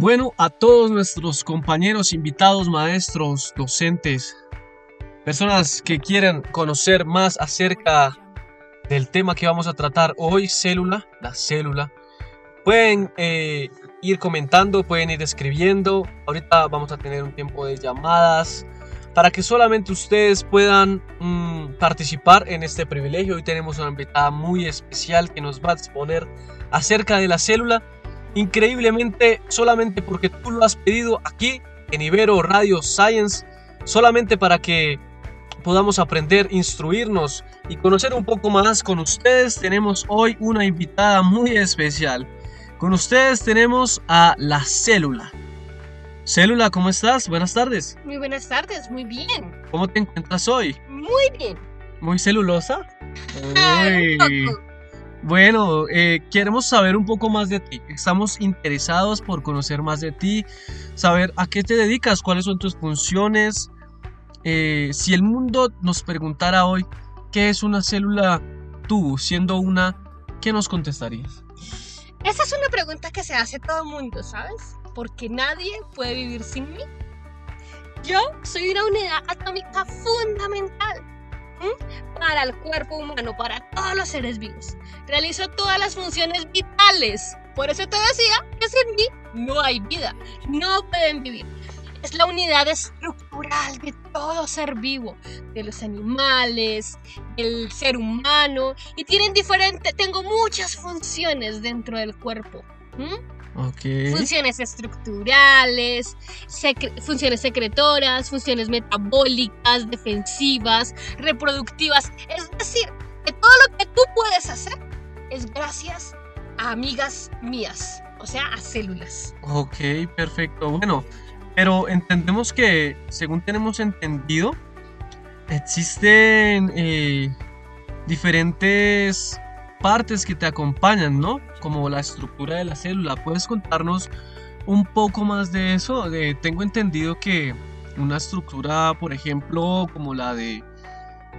Bueno, a todos nuestros compañeros, invitados, maestros, docentes, personas que quieran conocer más acerca del tema que vamos a tratar hoy, célula, la célula, pueden eh, ir comentando, pueden ir escribiendo. Ahorita vamos a tener un tiempo de llamadas para que solamente ustedes puedan mm, participar en este privilegio. Hoy tenemos una invitada muy especial que nos va a exponer acerca de la célula. Increíblemente, solamente porque tú lo has pedido aquí en Ibero Radio Science, solamente para que podamos aprender, instruirnos y conocer un poco más con ustedes, tenemos hoy una invitada muy especial. Con ustedes tenemos a la célula. Célula, ¿cómo estás? Buenas tardes. Muy buenas tardes, muy bien. ¿Cómo te encuentras hoy? Muy bien. ¿Muy celulosa? Ay. Bueno, eh, queremos saber un poco más de ti. Estamos interesados por conocer más de ti, saber a qué te dedicas, cuáles son tus funciones. Eh, si el mundo nos preguntara hoy qué es una célula, tú siendo una, ¿qué nos contestarías? Esa es una pregunta que se hace todo el mundo, ¿sabes? Porque nadie puede vivir sin mí. Yo soy una unidad atómica fundamental. Para el cuerpo humano, para todos los seres vivos. Realizo todas las funciones vitales. Por eso te decía que sin mí no hay vida, no pueden vivir. Es la unidad estructural de todo ser vivo, de los animales, del ser humano, y tienen diferente, tengo muchas funciones dentro del cuerpo. ¿m? Ok. Funciones estructurales, secre- funciones secretoras, funciones metabólicas, defensivas, reproductivas. Es decir, que todo lo que tú puedes hacer es gracias a amigas mías, o sea, a células. Ok, perfecto. Bueno, pero entendemos que, según tenemos entendido, existen eh, diferentes partes que te acompañan, ¿no? Como la estructura de la célula. ¿Puedes contarnos un poco más de eso? De- tengo entendido que una estructura, por ejemplo, como la de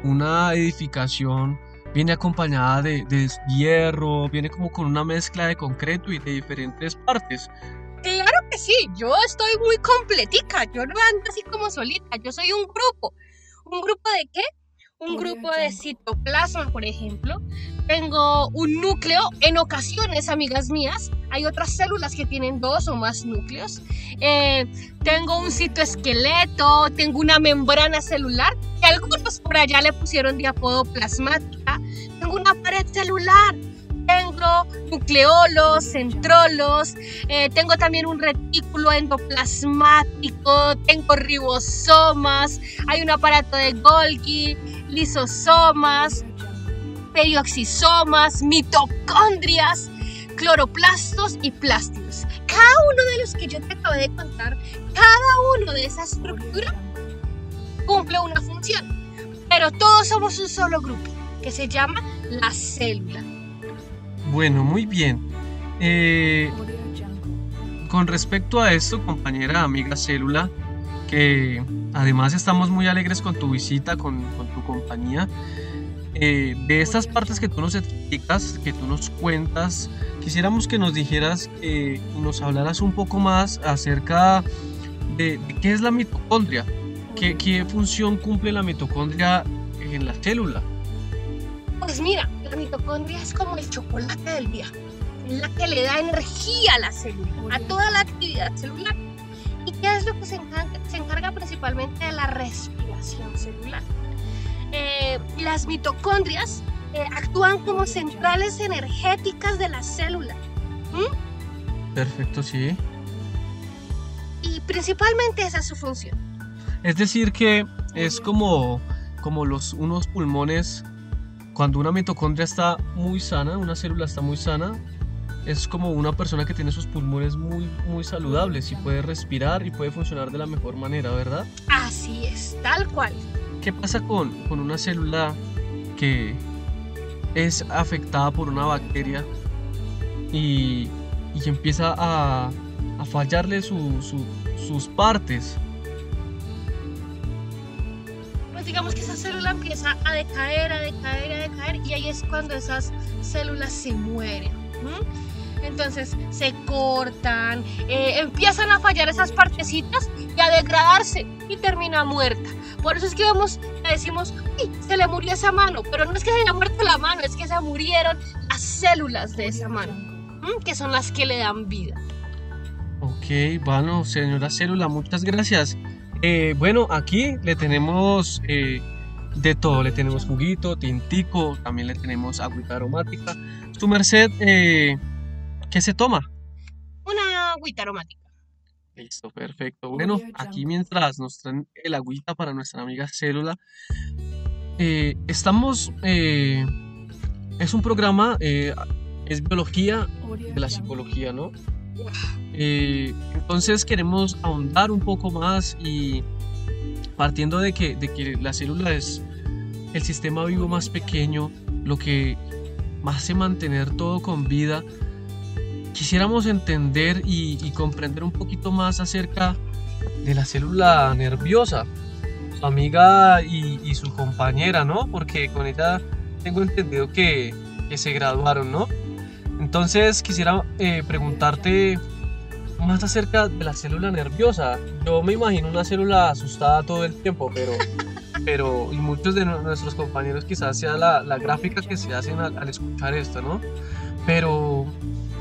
una edificación, viene acompañada de, de hierro, viene como con una mezcla de concreto y de diferentes partes. Claro que sí, yo estoy muy completica, yo no ando así como solita, yo soy un grupo. ¿Un grupo de qué? Un grupo de citoplasma, por ejemplo. Tengo un núcleo, en ocasiones, amigas mías, hay otras células que tienen dos o más núcleos. Eh, tengo un citoesqueleto, tengo una membrana celular, que algunos por allá le pusieron de apodo plasmática. Tengo una pared celular, tengo nucleolos, centrolos, eh, tengo también un retículo endoplasmático, tengo ribosomas, hay un aparato de Golgi, lisosomas, perioxisomas, mitocondrias, cloroplastos y plástidos. Cada uno de los que yo te acabé de contar, cada uno de esa estructura cumple una función. Pero todos somos un solo grupo, que se llama la célula. Bueno, muy bien. Eh, con respecto a esto, compañera, amiga célula, que además estamos muy alegres con tu visita, con, tu compañía. eh, de estas partes que tú nos explicas, que tú nos cuentas, quisiéramos que nos dijeras eh, nos hablaras un poco más acerca de, de qué es la mitocondria, qué, qué función cumple la mitocondria en la célula. Pues mira, la mitocondria es como el chocolate del día. Es la que le da energía a la célula, a toda la actividad celular. ¿Y qué es lo que se encarga, se encarga principalmente de la respiración celular? Eh, las mitocondrias eh, actúan como centrales energéticas de la célula. Perfecto, sí. Y principalmente esa es su función. Es decir, que es como, como los, unos pulmones, cuando una mitocondria está muy sana, una célula está muy sana, es como una persona que tiene sus pulmones muy, muy saludables y puede respirar y puede funcionar de la mejor manera, ¿verdad? Así es, tal cual. ¿Qué pasa con, con una célula que es afectada por una bacteria y, y empieza a, a fallarle su- su- sus partes? Pues digamos que esa célula empieza a decaer, a decaer, a decaer, y ahí es cuando esas células se mueren. Entonces se cortan, eh, empiezan a fallar esas partecitas y a degradarse y termina muerta. Por eso es que vemos, decimos, ¡Uy, se le murió esa mano, pero no es que se haya muerto la mano, es que se murieron las células de esa mano, que son las que le dan vida. Ok, bueno, señora célula, muchas gracias. Eh, bueno, aquí le tenemos eh, de todo, le tenemos juguito, tintico, también le tenemos agüita aromática. Su merced, eh, ¿qué se toma? Una agüita aromática. Listo, perfecto. Bueno, aquí mientras nos traen el agüita para nuestra amiga célula, estamos, es un programa, es biología de la psicología, ¿no? entonces queremos ahondar un poco más y partiendo de que, de que la célula es el sistema vivo más pequeño, lo que hace mantener todo con vida, quisiéramos entender y, comprender un poquito más acerca de la célula nerviosa, su amiga y, su compañera, ¿no? Porque con ella tengo entendido que, que se graduaron, ¿no? Entonces quisiera eh, preguntarte más acerca de la célula nerviosa. Yo me imagino una célula asustada todo el tiempo, pero, pero y muchos de nuestros compañeros quizás sea la, la gráfica que se hacen al, escuchar esto, ¿no? Pero,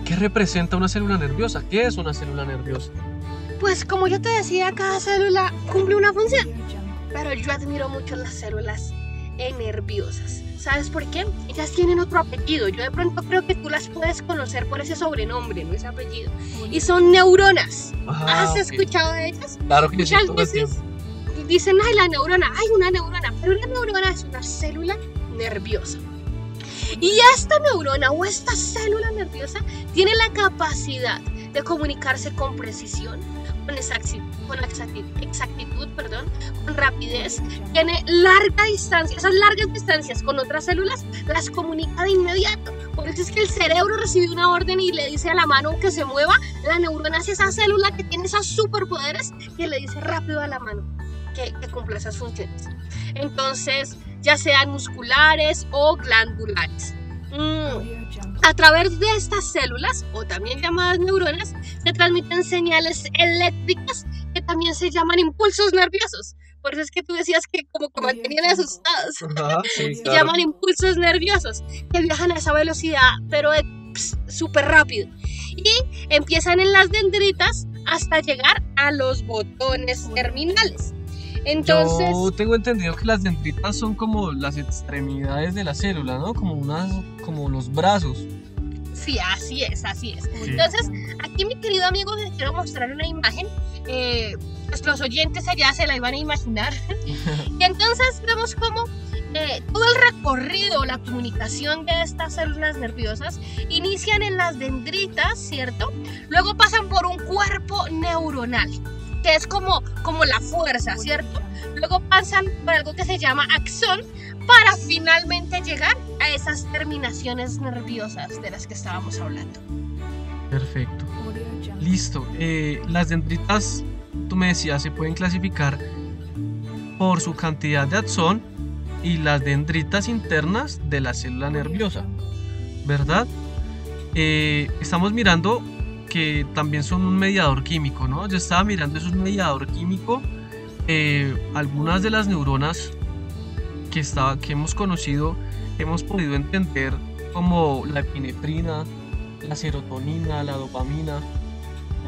¿qué representa una célula nerviosa? ¿Qué es una célula nerviosa? Pues como yo te decía, cada célula cumple una función. Pero yo admiro mucho las células nerviosas. ¿Sabes por qué? Ellas tienen otro apellido. Yo de pronto creo que tú las puedes conocer por ese sobrenombre, no ese apellido. Y son neuronas. Ah, ¿Has escuchado de ellas? Claro que sí. Muchas veces dicen, ay, la neurona, ay, una neurona. Pero una neurona es una célula nerviosa. Y esta neurona o esta célula nerviosa tiene la capacidad de comunicarse con precisión, con exactitud, con exactitud, perdón, con rapidez, tiene larga distancia, esas largas distancias con otras células las comunica de inmediato. Por eso es que el cerebro recibe una orden y le dice a la mano que se mueva, la neurona es esa célula que tiene esos superpoderes que le dice rápido a la mano que, que cumpla esas funciones. Entonces, ya sean musculares o glandulares. Mm. A través de estas células, o también llamadas neuronas, se transmiten señales eléctricas que también se llaman impulsos nerviosos. Por eso es que tú decías que como que mantenían asustados. Se llaman impulsos nerviosos, que viajan a esa velocidad, pero súper rápido. Y empiezan en las dendritas hasta llegar a los botones terminales. Entonces, Yo tengo entendido que las dendritas son como las extremidades de la célula, ¿no? Como unas, como los brazos. Sí, así es, así es. Entonces, aquí mi querido amigo les quiero mostrar una imagen. Eh, pues los oyentes allá se la iban a imaginar. y entonces vemos cómo eh, todo el recorrido, la comunicación de estas células nerviosas inician en las dendritas, ¿cierto? Luego pasan por un cuerpo neuronal que es como, como la fuerza, ¿cierto? Luego pasan por algo que se llama axón para finalmente llegar a esas terminaciones nerviosas de las que estábamos hablando. Perfecto. Listo. Eh, las dendritas, tú me decías, se pueden clasificar por su cantidad de axón y las dendritas internas de la célula nerviosa, ¿verdad? Eh, estamos mirando que también son un mediador químico, ¿no? Yo estaba mirando, es un mediador químico. Eh, algunas de las neuronas que, estaba, que hemos conocido, hemos podido entender como la epinefrina, la serotonina, la dopamina.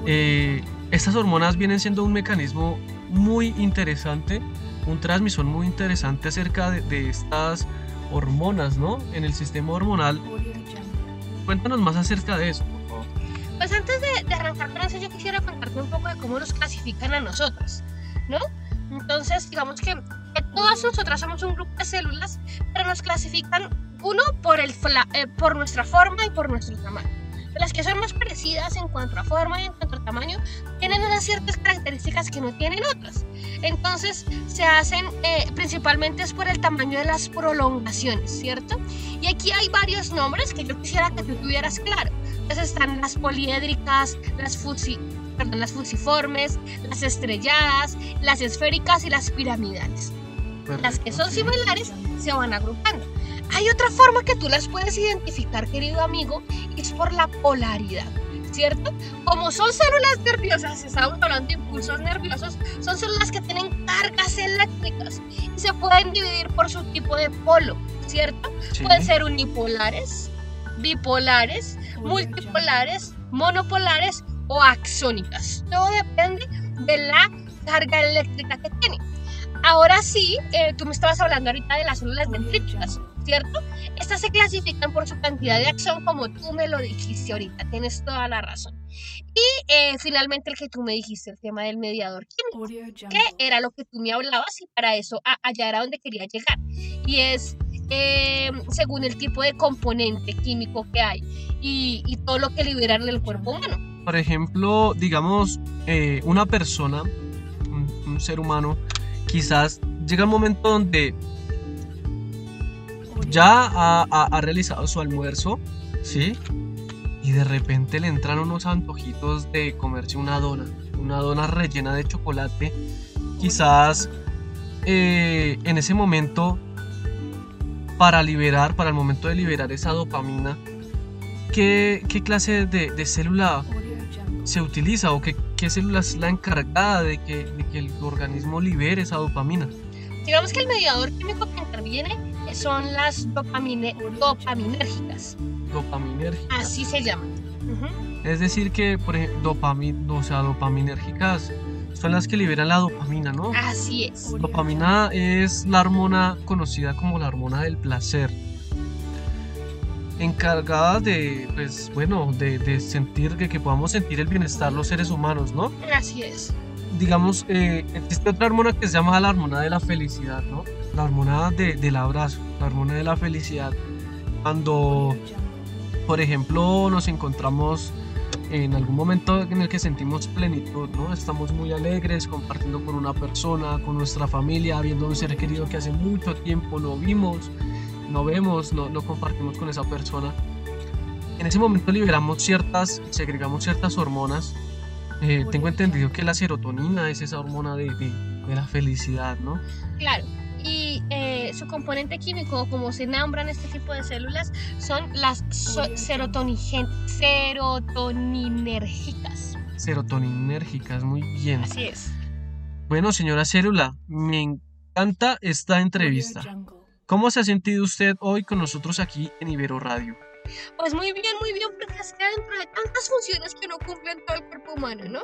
Eh, estas hormonas vienen siendo un mecanismo muy interesante, un transmisor muy interesante acerca de, de estas hormonas, ¿no? En el sistema hormonal. Cuéntanos más acerca de eso. Pues antes de, arrancar con eso, yo quisiera contarte un poco de cómo nos clasifican a nosotros, ¿no? Entonces, digamos que, todas nosotras somos un grupo de células, pero nos clasifican uno por, el eh, por nuestra forma y por nuestro tamaño. Las que son más parecidas en cuanto a forma y en cuanto a tamaño tienen unas ciertas características que no tienen otras. Entonces se hacen eh, principalmente es por el tamaño de las prolongaciones, ¿cierto? Y aquí hay varios nombres que yo quisiera que tú tuvieras claro están las poliédricas, las, fusi, perdón, las fusiformes, las estrelladas, las esféricas y las piramidales. las que son similares se van agrupando. Hay otra forma que tú las puedes identificar, querido amigo, y es por la polaridad. ¿Cierto? Como son células nerviosas, estamos hablando de impulsos nerviosos, son células que tienen cargas eléctricas y se pueden dividir por su tipo de polo, ¿cierto? Pueden ser unipolares, bipolares, multipolares, monopolares o axónicas. Todo depende de la carga eléctrica que tiene. Ahora sí, eh, tú me estabas hablando ahorita de las células dendríticas, ¿cierto? Estas se clasifican por su cantidad de axón, como tú me lo dijiste ahorita, tienes toda la razón. Y eh, finalmente el que tú me dijiste, el tema del mediador químico, que era lo que tú me hablabas y para eso allá era donde quería llegar. Y es eh, según el tipo de componente químico que hay y, y todo lo que liberan del cuerpo humano. Por ejemplo, digamos, una persona, un ser humano, quizás llega un momento donde ya ha, realizado su almuerzo, ¿sí? Y de repente le entran unos antojitos de comerse una dona, una dona rellena de chocolate. Quizás eh, en ese momento, para liberar, para el momento de liberar esa dopamina, ¿qué, clase de, célula se utiliza o qué, qué célula es la encargada de que, de que el organismo libere esa dopamina? Digamos que el mediador químico que interviene son las dopamine, dopaminérgicas. Dopaminérgicas. Así se llaman. Es decir que, por ejemplo, dopamina, o sea, dopaminérgicas son las que liberan la dopamina, ¿no? Así es. Dopamina es la hormona conocida como la hormona del placer. Encargada de, pues, bueno, de, sentir que, que podamos sentir el bienestar los seres humanos, ¿no? Así es digamos, eh, existe otra hormona que se llama la hormona de la felicidad, ¿no? La hormona del abrazo, la hormona de la felicidad. Cuando, por ejemplo, nos encontramos en algún momento en el que sentimos plenitud, ¿no? Estamos muy alegres compartiendo con una persona, con nuestra familia, viendo un ser querido que hace mucho tiempo no vimos, no vemos, no, no compartimos con esa persona. En ese momento liberamos ciertas, segregamos ciertas hormonas eh, tengo entendido que la serotonina es esa hormona de, de, la felicidad, ¿no? Claro. Y eh, su componente químico, como se nombran este tipo de células, son las serotoninérgicas. Serotoninérgicas, muy bien. Así es. Bueno, señora Célula, me encanta esta entrevista. ¿Cómo se ha sentido usted hoy con nosotros aquí en Ibero Radio? Pues muy bien, muy bien, porque es que dentro de tantas funciones que no cumplen todo el cuerpo humano, ¿no?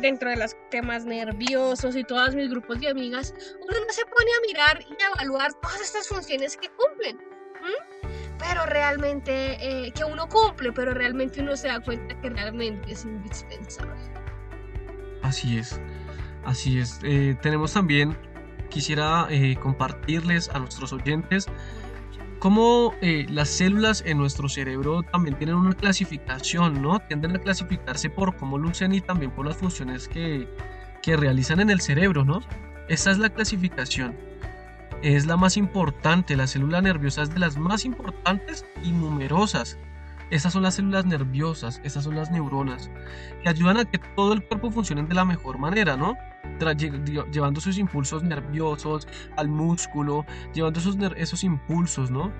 Dentro de los temas nerviosos y todos mis grupos de amigas, uno no se pone a mirar y a evaluar todas estas funciones que cumplen. Pero realmente, eh, que uno cumple, pero realmente uno se da cuenta que realmente es indispensable. Así es, así es. Eh, tenemos también, quisiera eh, compartirles a nuestros oyentes, como eh, las células en nuestro cerebro también tienen una clasificación, ¿no? Tienden a clasificarse por cómo lucen y también por las funciones que, que realizan en el cerebro, ¿no? Esa es la clasificación. Es la más importante, la célula nerviosa es de las más importantes y numerosas. Esas son las células nerviosas, esas son las neuronas, que ayudan a que todo el cuerpo funcione de la mejor manera, ¿no? Llevando sus impulsos nerviosos al músculo, llevando esos, esos impulsos, ¿no?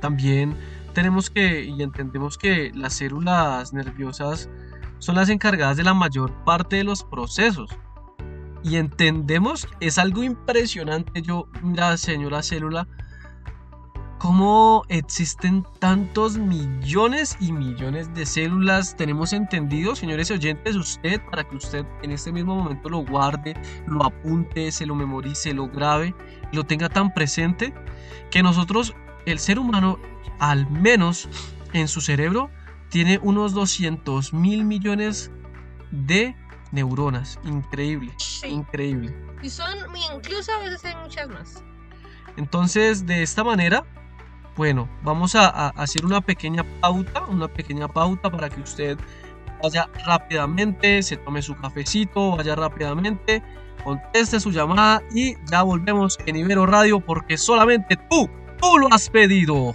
También tenemos que y entendemos que las células nerviosas son las encargadas de la mayor parte de los procesos. Y entendemos, es algo impresionante, yo, la señora célula, cómo existen tantos millones y millones de células. Tenemos entendido, señores oyentes, usted, para que usted en este mismo momento lo guarde, lo apunte, se lo memorice, lo grabe, lo tenga tan presente, que nosotros, el ser humano, al menos en su cerebro, tiene unos 200 mil millones de neuronas. Increíble, increíble. Y son, incluso a veces hay muchas más. Entonces, de esta manera, bueno, vamos a, hacer una pequeña pauta, una pequeña pauta para que usted vaya rápidamente, se tome su cafecito, vaya rápidamente, conteste su llamada y ya volvemos en Ibero Radio porque solamente tú, tú lo has pedido.